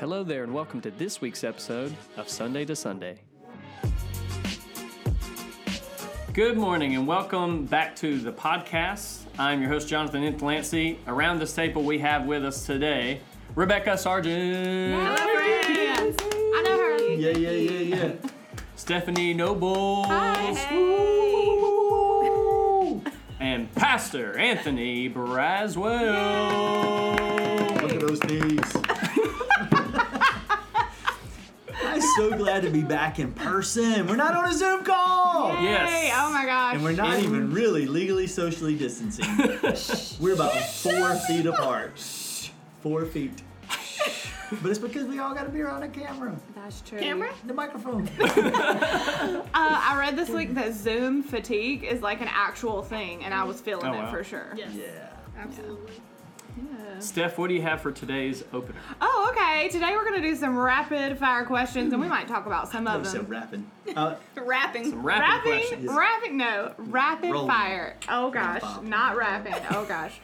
Hello there, and welcome to this week's episode of Sunday to Sunday. Good morning, and welcome back to the podcast. I'm your host, Jonathan Intlancy. Around this table, we have with us today Rebecca Sargent, Hello, friends. I know her. Yeah, yeah, yeah, yeah. Stephanie Noble, and Pastor Anthony Braswell. Look at those knees. So glad to be back in person. We're not on a Zoom call. Yes. Oh my gosh. And we're not even really legally socially distancing. we're about four feet apart. Four feet. But it's because we all got to be around a camera. That's true. Camera? The microphone. Uh, I read this week that Zoom fatigue is like an actual thing, and I was feeling Oh, it for sure. Yes. Yeah. Absolutely. Yeah. Steph, what do you have for today's opener? Oh, okay. Today we're gonna do some rapid fire questions, and we might talk about some of was so them. rapping. Uh, Rapping. Some rapid Rapping, questions. rapping, no, rapid Rolling. fire. Oh gosh, Bum, bum. not rapping. Oh gosh,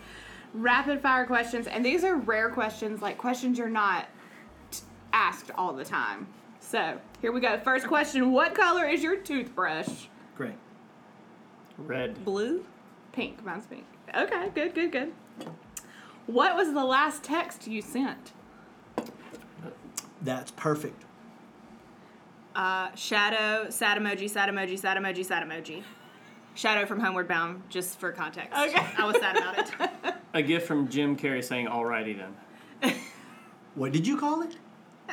rapid fire questions, and these are rare questions, like questions you're not t- asked all the time. So here we go. First question: What color is your toothbrush? great. Red. Blue. Pink. Mine's pink. Okay, good, good, good. What was the last text you sent? That's perfect. Uh, shadow. Sad emoji. Sad emoji. Sad emoji. Sad emoji. Shadow from Homeward Bound, just for context. Okay. I was sad about it. A gift from Jim Carrey saying, "Alrighty then." What did you call it?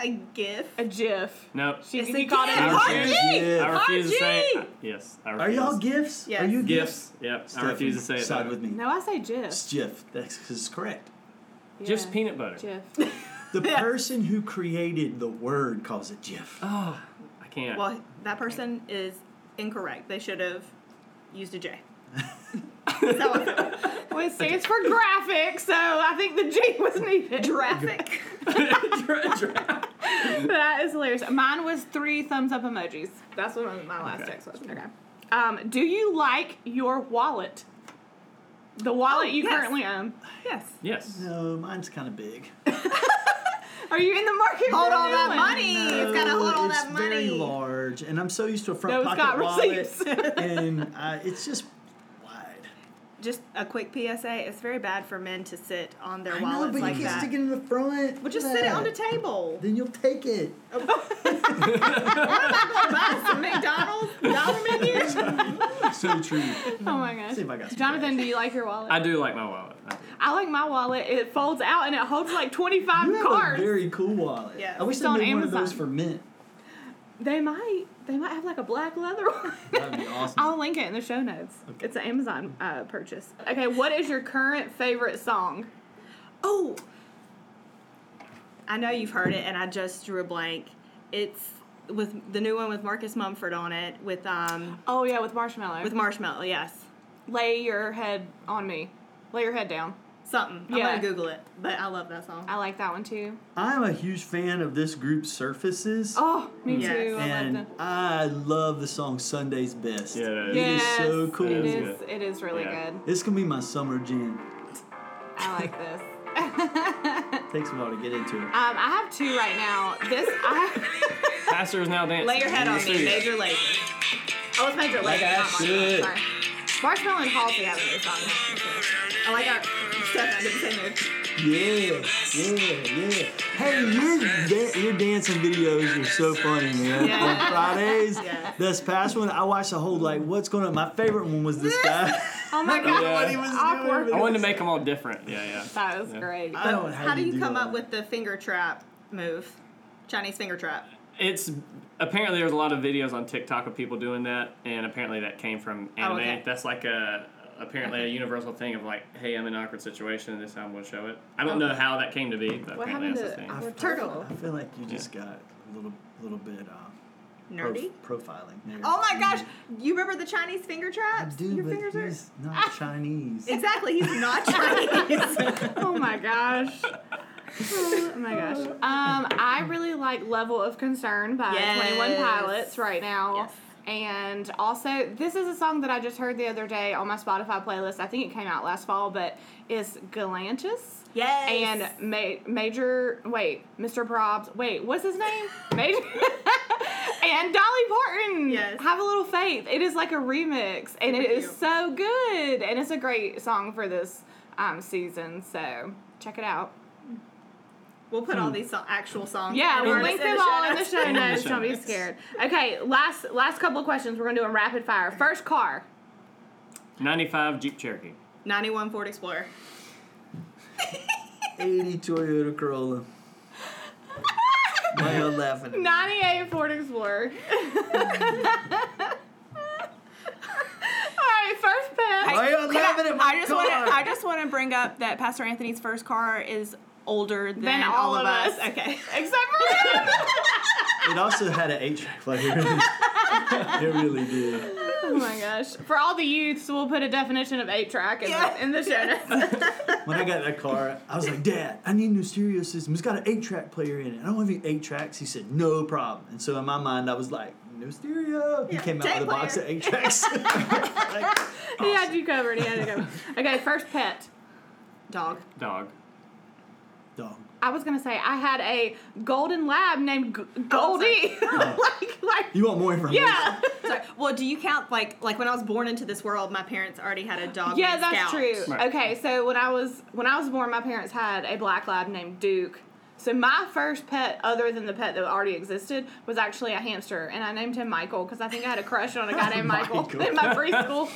A gif. A GIF. No. She, It's he a called it GIF. a Hard GIF. G. Yeah. I refuse to say. RG. yes. I Are y'all gifts? Yes. Are you gifts? Yep. I refuse to say it. Side with me. No, I say It's GIF. Jif. That's is correct. Just Yeah. peanut butter. GIF. The person who created the word calls it GIF. Oh, I can't. Well, that person is incorrect. They should have used a J. Well, it stands for graphic, so I think the G was needed. Graphic. that is hilarious. Mine was three thumbs up emojis. That's what my last Okay. text was. Okay. Um, do you like your wallet? The wallet Oh, you yes. currently own. yes. yes. No, mine's kind of big. Are you in the market? Hold for a all new that one? money. it's gotta hold all it's very large, and I'm so used to a front Those pocket got wallet, and uh, it's just wide. Just a quick PSA: It's very bad for men to sit on their I know, wallets but like you can't that. stick it in the front. well, just Look sit it on the table. Then you'll take it. Buy some McDonald's dollar menu. so true. Oh my gosh. See if I got some Jonathan, cash. do you like your wallet? I do like my wallet. I. I like my wallet. It folds out and it holds like 25 cards. a very cool wallet. Yeah. I wish It's they on made one of those for men. They might. They might have like a black leather one. That'd be awesome. I'll link it in the show notes. Okay. It's an Amazon uh, purchase. Okay, what is your current favorite song? Oh, I know you've heard it, and I just drew a blank. It's with the new one with Marcus Mumford on it, with um Oh yeah, with Marshmello. with Marshmello. Yes, Lay your head on me. Lay your head down. Something. I'm Yeah. gonna Google it, but I love that song. I like that one too. I'm a huge fan of this group Surfaces. Oh, me Yes. too. I love and them. I love the song Sunday's Best. Yeah, it is. It is so cool. It It is is. good. It is really Yeah. good. This can be my summer jam. I like this. Takes a while to get into it. Um, I have two right now. This I Pastor is now dancing. Lay your head on the me. Major Lazer. Oh, it's Major Lazer. I not Marshmello. should. sorry. Marshmello and Halsey have a new song. I like our Steph did the same move. Yeah, yeah, yeah. Hey, your da- your dancing videos are so funny, man. Yeah. On Fridays, Yeah. this past one, I watched the whole like, what's going on? My favorite one was this guy. Oh my I don't god. what he was Awkward. doing. I wanted to make them all different. Yeah, yeah. That was Yeah. great. I don't know How do you come all up with the finger trap move? Chinese finger trap. It's apparently there's a lot of videos on TikTok of people doing that, and apparently that came from oh, anime. okay. That's like a apparently a universal thing of like, hey, I'm in an awkward situation, and this is how I'm going to show it. I don't know how that came to be, but What apparently happened that's the to- thing. I With feel- turtle. I feel like you just got a little, little bit uh, pro- Nerdy. profiling. There. Oh my gosh! You remember the Chinese finger I traps? do, Your but fingers are he's not Chinese. exactly. He's not Chinese. Oh my gosh. Oh my gosh. Um, I really like Level of Concern by Yes. 21 Pilots right now. Yes. And also, this is a song that I just heard the other day on my Spotify playlist. I think it came out last fall, but it's Galantis. Yes. And Ma- Major, wait, Mr. Probz, wait, what's his name? Major. and Dolly Parton. Yes. Have a little faith. It is like a remix, and Super it is cute. so good, and it's a great song for this um, season. So check it out. We'll put all hmm. these so- actual songs. Yeah, and we'll link them the all in the show notes. Don't be scared. Okay, last last couple of questions. We're gonna do them rapid fire. First car. 95 Jeep Cherokee. 91 Ford Explorer. 80 Toyota Corolla. Why y'all laughing? 98 Ford Explorer. All right, first pet. Why y'all laughing at my I just want to. I just want to bring up that Pastor Anthony's first car is older than, Than all of us. Okay. Except for him. It also had an eight track player. it really did. oh my gosh. For all the youths, we'll put a definition of 8 track in, Yeah. the, in the show notes. When I got that car, I was like, Dad, I need a new stereo system. It's got an eight track player in it. I don't have any eight tracks. He said, No problem. And so in my mind, I was like, No stereo. He Yeah, came out tape with a box of eight tracks. Like, he had you covered. He had you covered. Okay, first pet. Dog. Dog. Dog. I was gonna say I had a golden lab named G- oh, Goldie. like, like, You want more information? yeah. Sorry. Well, do you count like like when I was born into this world, my parents already had a dog? Yeah, named that's Scout. true. Right. Okay, so when I was when I was born, my parents had a black lab named Duke. So my first pet, other than the pet that already existed, was actually a hamster, and I named him Michael because I think I had a crush on a guy named Michael, Michael. in my preschool.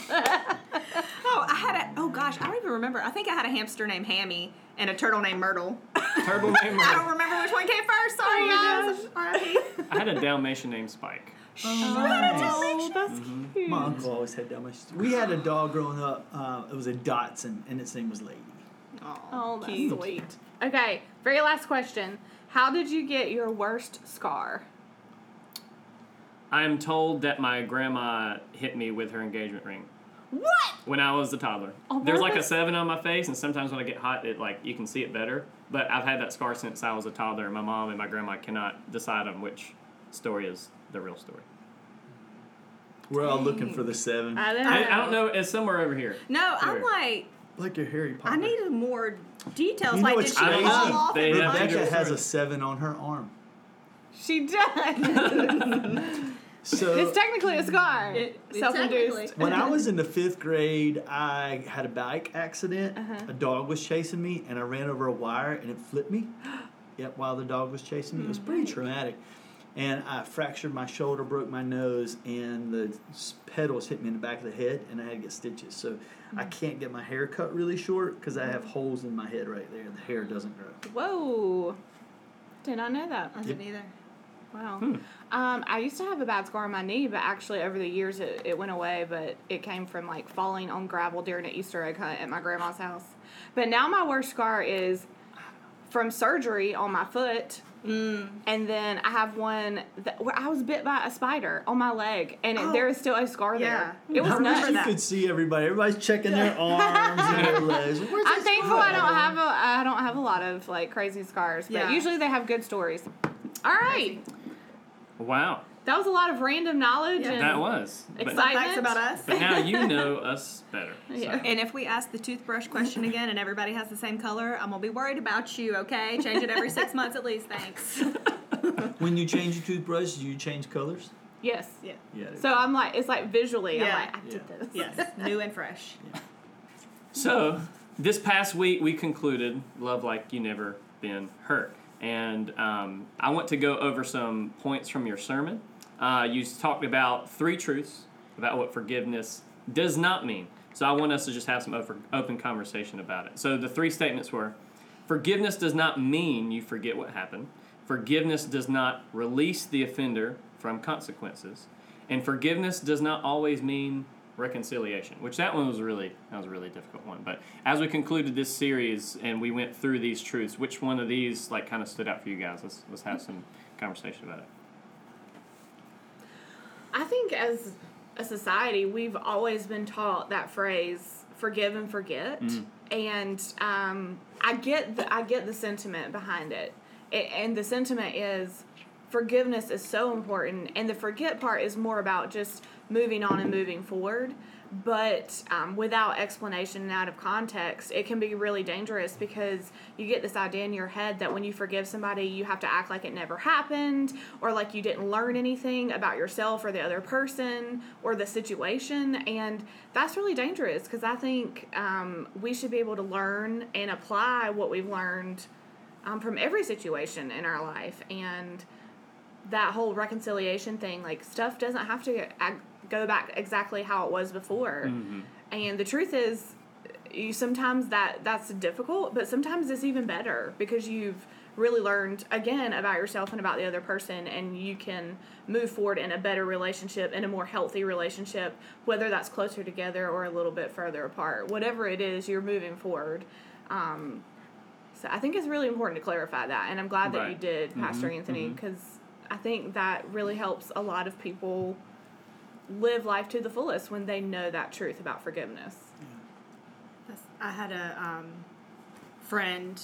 Oh, I had a. Oh gosh, I don't even remember. I think I had a hamster named Hammy and a turtle named Myrtle. Turtle named I don't Myrtle. remember which one came first. Sorry, Oh guys. R.I.P. I had a Dalmatian named Spike. oh, that's cute. My uncle always had Dalmatians. We had a dog growing up. Uh, it was a Dachshund, and its name was Lady. Oh, that's cute. sweet. Okay, very last question. How did you get your worst scar? I am told that my grandma hit me with her engagement ring What? when I was a toddler. On There's like a purpose? seven on my face, and sometimes when I get hot, it like you can see it better. But I've had that scar since I was a toddler, and my mom and my grandma cannot decide on which story is the real story. We're all looking for the seven. I don't know. I, I don't know. It's somewhere over here. No, I'm Sure. like, like your Harry Potter. I needed more details. You know like, what's did she crazy? fall off? They and have to Rebecca do has a seven on her arm. She does. So it's technically a scar. It- it Self-induced. technically- when I was in the fifth grade, I had a bike accident. Uh-huh. A dog was chasing me, and I ran over a wire, and it flipped me. Yep, while the dog was chasing me, it was pretty traumatic. And I fractured my shoulder, broke my nose, and the pedals hit me in the back of the head, and I had to get stitches. So I can't get my hair cut really short because I have holes in my head right there. The hair doesn't grow. Whoa. Did not know that. I didn't either. Wow. Hmm. Um, I used to have a bad scar on my knee, but actually over the years it, it went away. But it came from like falling on gravel during an Easter egg hunt at my grandma's house. But now my worst scar is from surgery on my foot. Mm. And then I have one that, where I was bit by a spider on my leg, and it, Oh. there is still a scar Yeah. there. It was I wish nuts. you that. could see everybody. Everybody's checking their arms and their legs. Where's I'm this thankful I don't have a I don't have a lot of like crazy scars, but Yeah. usually they have good stories. All right, Wow, that was a lot of random knowledge Yeah. and that was. But, facts about us. but now you know us better. so. Yeah. And if we ask the toothbrush question again and everybody has the same color, I'm gonna be worried about you. Okay, change it every six months at least. Thanks. When you change your toothbrush, do you change colors? yes. Yeah. Yeah. So I'm like, it's like visually, Yeah. I'm like, I did Yeah. this. Yes. New and fresh. So, this past week we concluded Love Like You Never Been Hurt. And um, I want to go over some points from your sermon. Uh, you talked about three truths about what forgiveness does not mean. So, I want us to just have some open, open conversation about it. So, the three statements were forgiveness does not mean you forget what happened, forgiveness does not release the offender from consequences, and forgiveness does not always mean reconciliation which that one was really that was a really difficult one. But as we concluded this series and we went through these truths which one of these like kind of stood out for you guys? Let's let's have some conversation about it. I think as a society, we've always been taught that phrase "forgive and forget," and um, I get the I get the sentiment behind it. it, and the sentiment is forgiveness is so important, and the forget part is more about just moving on and moving forward. But um, without explanation and out of context, it can be really dangerous because you get this idea in your head that when you forgive somebody, you have to act like it never happened or like you didn't learn anything about yourself or the other person or the situation. And that's really dangerous because I think um, we should be able to learn and apply what we've learned um, from every situation in our life. And that whole reconciliation thing, like stuff doesn't have to go back exactly how it was before. Mm-hmm. And the truth is, you sometimes that that's difficult, but sometimes it's even better because you've really learned again about yourself and about the other person and you can move forward in a better relationship in a more healthy relationship whether that's closer together or a little bit further apart. Whatever it is you're moving forward. Um, so i think it's really important to clarify that and i'm glad that you did pastor Mhm, anthony because i think that really helps a lot of people live life to the fullest when they know that truth about forgiveness That's- I had a um, friend,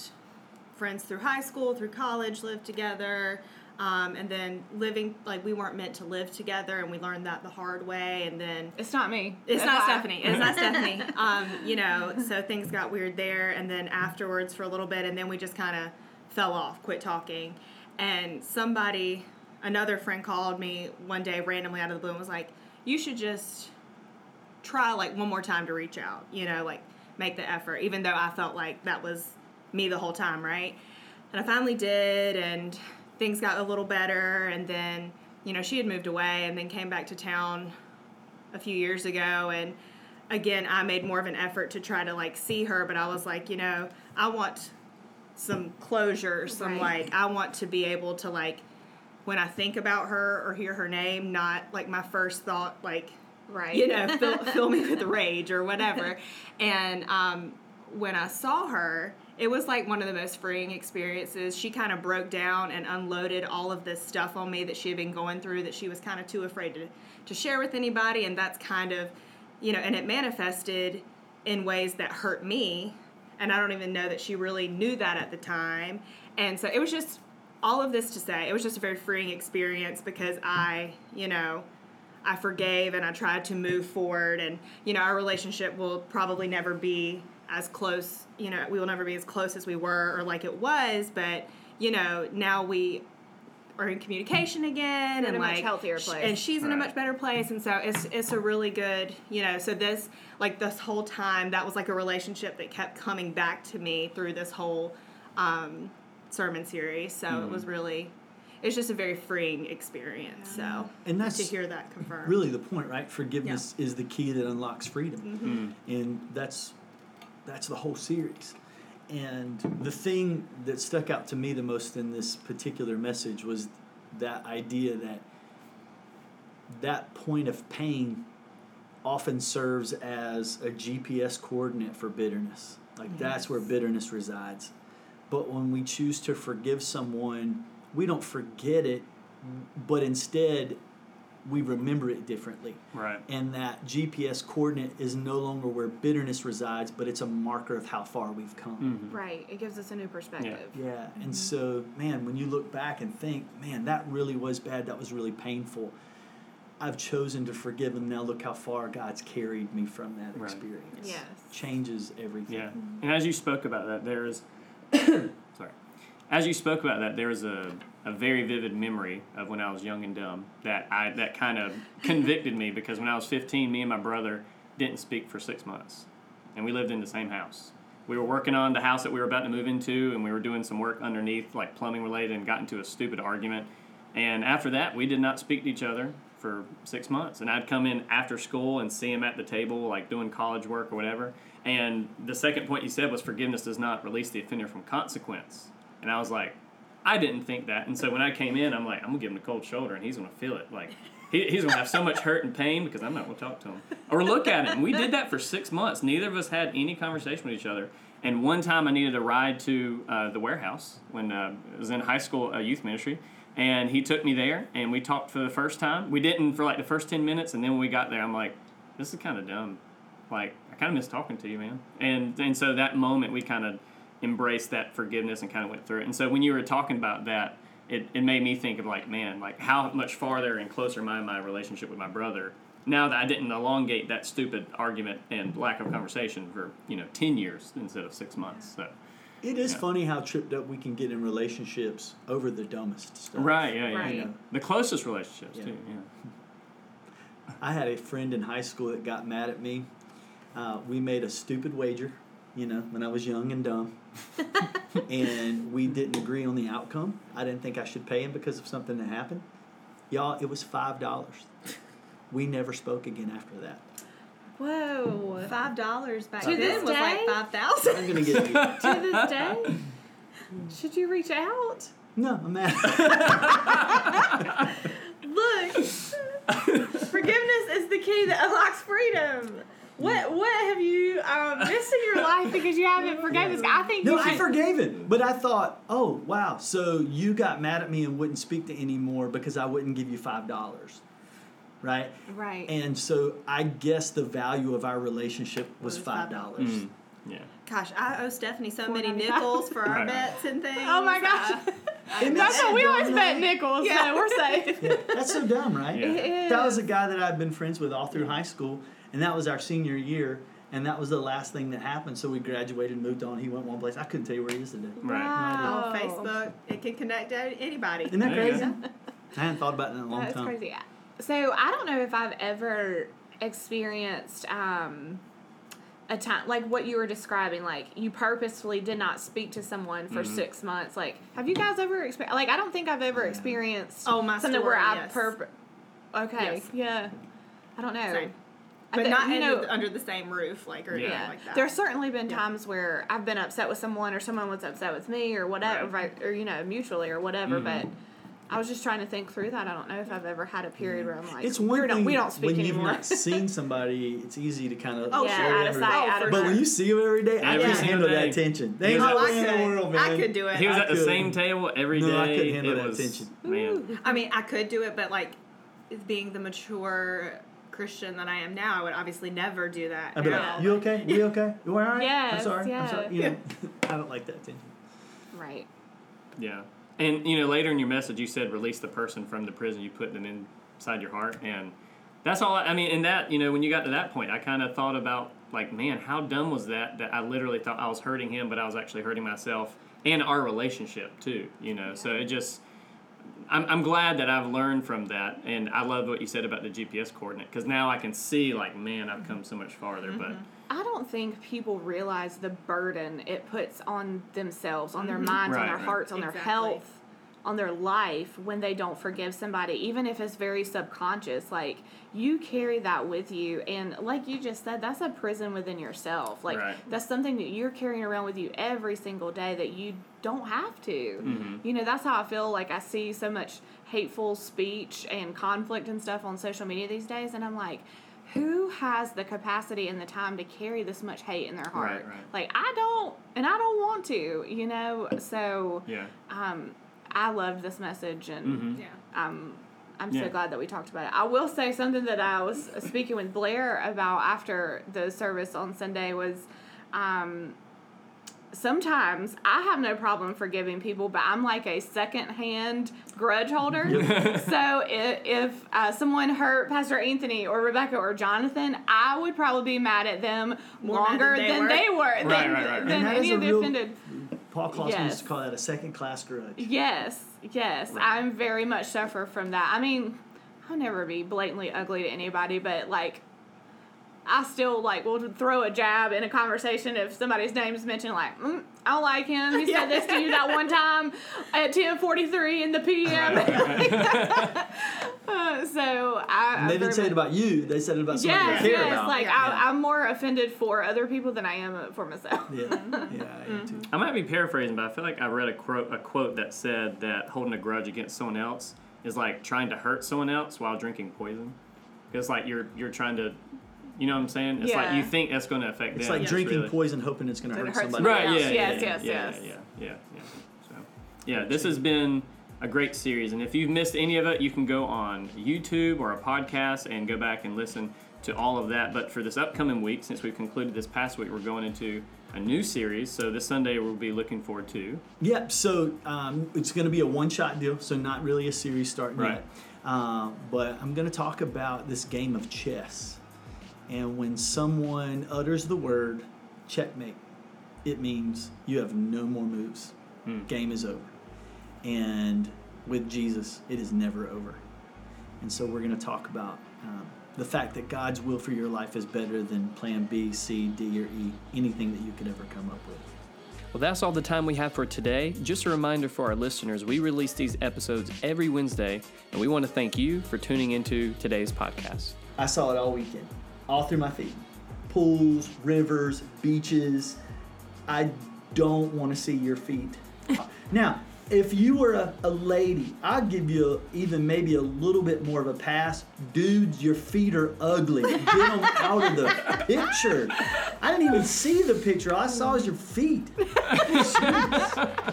friends through high school, through college, lived together, um, and then living like we weren't meant to live together, and we learned that the hard way. And then it's not me it's not. Stephanie. It's not Stephanie. Um, you know, so things got weird there, and then afterwards for a little bit, and then we just kind of fell off, quit talking, and somebody, another friend called me one day randomly out of the blue and was like, "You should just." try like one more time to reach out, you know, like make the effort, even though I felt like that was me the whole time, right? And I finally did, and things got a little better. And then, you know, she had moved away and then came back to town a few years ago. And again, I made more of an effort to try to like see her, but I was like, you know, I want some closure, some Right. like, I want to be able to like, when I think about her or hear her name, not like my first thought, like, right you know, fill, fill me with rage or whatever. And um, when I saw her, it was like one of the most freeing experiences. She kind of broke down and unloaded all of this stuff on me that she had been going through that she was kind of too afraid to, to share with anybody. And that's kind of, you know, and it manifested in ways that hurt me. And I don't even know that she really knew that at the time. And so it was just all of this to say, it was just a very freeing experience because I, you know, I forgave and I tried to move forward. And, you know, our relationship will probably never be as close, you know, we will never be as close as we were or like it was. But, you know, now we are in communication again in and a much like healthier place. and she's in a much better place and so it's it's a really good you know so this like this whole time that was like a relationship that kept coming back to me through this whole um, sermon series so it was really it's just a very freeing experience so And that's to hear that confirmed really the point, right? Forgiveness is the key that unlocks freedom, Mm-hmm. and that's that's the whole series. And the thing that stuck out to me the most in this particular message was that idea that that point of pain often serves as a GPS coordinate for bitterness. Like that's where bitterness resides. But when we choose to forgive someone, we don't forget it, but instead we remember it differently. Right. And that GPS coordinate is no longer where bitterness resides, but it's a marker of how far we've come. Mhm. right it gives us a new perspective Yeah, Yeah. and so, man, when you look back and think, man, that really was bad, that was really painful. I've chosen to forgive him. Now look how far God's carried me from that Right. experience. Yes. Changes everything. Yeah. And as you spoke about that, there is, sorry, as you spoke about that, there was a, a very vivid memory of when I was young and dumb that I that kind of convicted me because when I was 15, me and my brother didn't speak for six months, and we lived in the same house. We were working on the house that we were about to move into, and we were doing some work underneath, like plumbing related, and got into a stupid argument. And after that, we did not speak to each other for six months. And I'd come in after school and see him at the table, like doing college work or whatever. And the second point you said was forgiveness does not release the offender from consequence. And I was like, I didn't think that. And so when I came in, I'm like, I'm gonna give him a cold shoulder, and he's gonna feel it. Like he, he's gonna have so much hurt and pain because I'm not gonna talk to him or look at him. We did that for six months. Neither of us had any conversation with each other. And one time, I needed a ride to uh, the warehouse when uh, I was in high school uh, youth ministry, and he took me there, and we talked for the first time. We didn't for like the first ten minutes, and then when we got there, I'm like, this is kind of dumb. Like I kind of miss talking to you, man. And and so that moment, we kind of embraced that forgiveness and kind of went through it. And so when you were talking about that, it, it made me think of like, man, like how much farther and closer in my relationship with my brother now that I didn't elongate that stupid argument and lack of conversation for you know ten years instead of six months. So It is Yeah. funny how tripped up we can get in relationships over the dumbest stuff. right, yeah, yeah, Right. yeah. The closest relationships Yeah. too. Yeah. I had a friend in high school that got mad at me. Uh, we made a stupid wager, you know, when I was young and dumb. and we didn't agree on the outcome. I didn't think I should pay him because of something that happened. Y'all, it was $5. We never spoke again after that. Whoa. Five dollars back To then this was like day? five I'm going to get you. to this day? Should you reach out? No, I'm mad. Look, forgiveness is the key that unlocks freedom. What what have you um, missed in your life because you haven't forgiven? this guy? I think No, you I forgave it. But I thought, oh, wow, so you got mad at me and wouldn't speak to anymore because I wouldn't give you $5. Right? right. And so I guess the value of our relationship was Was $5. $5. Mm, yeah. Gosh, I owe Stephanie so many nickels for our Right. bets and things. oh my gosh. Uh, Isn't That's what we so always dumb, bet nickels, Yeah. so we're safe. Yeah, that's so dumb, right? Yeah. It That was a guy that I'd been friends with all through high school, and that was our senior year, and that was the last thing that happened. So we graduated, and moved on. He went one place. I couldn't tell you where he is today. Right. Wow. Oh, Facebook, it can connect to anybody. Isn't that crazy? go. I hadn't thought about it in a long That's time. crazy. So I don't know if I've ever experienced um, a time like what you were describing. Like you purposefully did not speak to someone for Mhm. six months. Like, have you guys ever experienced? Like, I don't think I've ever experienced. Oh, my something where story, I yes. purp. Okay. Yes. Yeah. I don't know. Same. I But thi- not you know, the, under the same roof, like or Yeah. anything like that. There's certainly been Yeah. times where I've been upset with someone or someone was upset with me or whatever, Right. or, you know, mutually or whatever. Mhm. But I was just trying to think through that. I don't know if I've ever had a period where I'm like, It's we one don't, thing we don't speak when anymore. you've not seen somebody. It's easy to kind of Oh, yeah, out of sight, Oh, out for of But when you see them every day, I Every can't handle day. that tension. He There's was no at- way in the world, man. I could do it. He was I at the same table every day. No, I couldn't handle it that was, tension. Man. I mean, I could do it, but like being the mature Christian that I am now, I would obviously never do that. I'd be like, "You okay? We okay? You all right? Yeah. I'm Yes, sorry. I'm sorry." You know, I don't like that tension. right. Yeah. And you know, later in your message, you said release the person from the prison. You put them inside your heart, and that's all. I, I mean, in that, you know, when you got to that point, I kind of thought about like, man, how dumb was that? That I literally thought I was hurting him, but I was actually hurting myself and our relationship too. You know, so it just. I'm, I'm glad that I've learned from that, and I love what you said about the GPS coordinate because now I can see, like, man, I've come so much farther. But mm-hmm. I don't think people realize the burden it puts on themselves, on their minds, on their hearts, on their health, on their life when they don't forgive somebody, even if it's very subconscious. Like, you carry that with you. And, like you just said, that's a prison within yourself. Like, Right. that's something that you're carrying around with you every single day that you don't have to. Mhm. You know, that's how I feel like I see so much hateful speech and conflict and stuff on social media these days. And I'm like, who has the capacity and the time to carry this much hate in their heart? Right, right. Like, I don't, and I don't want to, you know? So, yeah, um, I loved this message and hmm Yeah. um, I'm Yeah. so glad that we talked about it. I will say something that I was speaking with Blair about after the service on Sunday was um, sometimes I have no problem forgiving people, but I'm like a second-hand grudge holder. so if, if uh, someone hurt Pastor Anthony or Rebecca or Jonathan, I would probably be mad at them More longer than they than were. they were, Right, than, right, right. than And that is any of the real- offended. Paul Clausen used to call that a second class grudge. Yes, yes. Right. I'm very much suffer from that. I mean, I'll never be blatantly ugly to anybody, but like I still like will throw a jab in a conversation if somebody's name is mentioned. Like, mm, I don't like him. He said this to you that one time at ten forty three in the PM. Uh, so I. And they didn't say it about you. They said it about somebody Yes, they care yes. about. Like Yeah. I, I'm more offended for other people than I am for myself. yeah, yeah, I am too. I might be paraphrasing, but I feel like I read a quote, a quote that said that holding a grudge against someone else is like trying to hurt someone else while drinking poison. Because like you're you're trying to, you know what I'm saying? It's like Yeah. you think that's going to affect It's them. like it's drinking really- poison, hoping it's going to It hurt hurts somebody. somebody Right. else. Yeah. Yes, yeah, yes, yeah, yes. Yeah. Yeah. Yeah. So, yeah, this has been a great series, and if you've missed any of it, you can go on YouTube or a podcast and go back and listen to all of that. But for this upcoming week, since we've concluded this past week, we're going into a new series. So this Sunday we'll be looking forward to. Yep. So um, it's going to be a one-shot deal. So not really a series starting Right. yet. Uh, but I'm going to talk about this game of chess. And when someone utters the word checkmate, it means you have no more moves. Game is over. And with Jesus, it is never over. And so we're going to talk about um, the fact that God's will for your life is better than plan B, C, D, or E, anything that you could ever come up with. Well, that's all the time we have for today. Just a reminder for our listeners we release these episodes every Wednesday, and we want to thank you for tuning into today's podcast. I saw it all weekend, all through my feet. Pools, rivers, beaches. I don't want to see your feet. now, if you were a, a lady, I'd give you even maybe a little bit more of a pass. Dudes, your feet are ugly. Get them out of the picture. I didn't even see the picture. All I saw was your feet.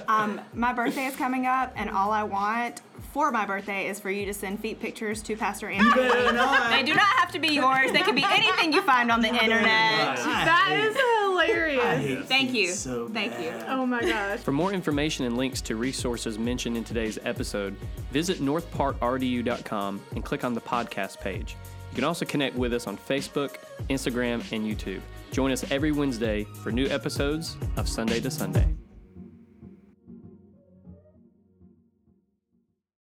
Um, my birthday is coming up, and all I want for my birthday is for you to send feet pictures to Pastor Andrew. Better not. They do not have to be yours. They can be anything you find on the internet. I That hate- is I hilarious. Thank you. So Thank you. Oh my gosh. For more information and links to resources mentioned in today's episode, visit northparkrdu.com and click on the podcast page. You can also connect with us on Facebook, Instagram, and YouTube. Join us every Wednesday for new episodes of Sunday to Sunday.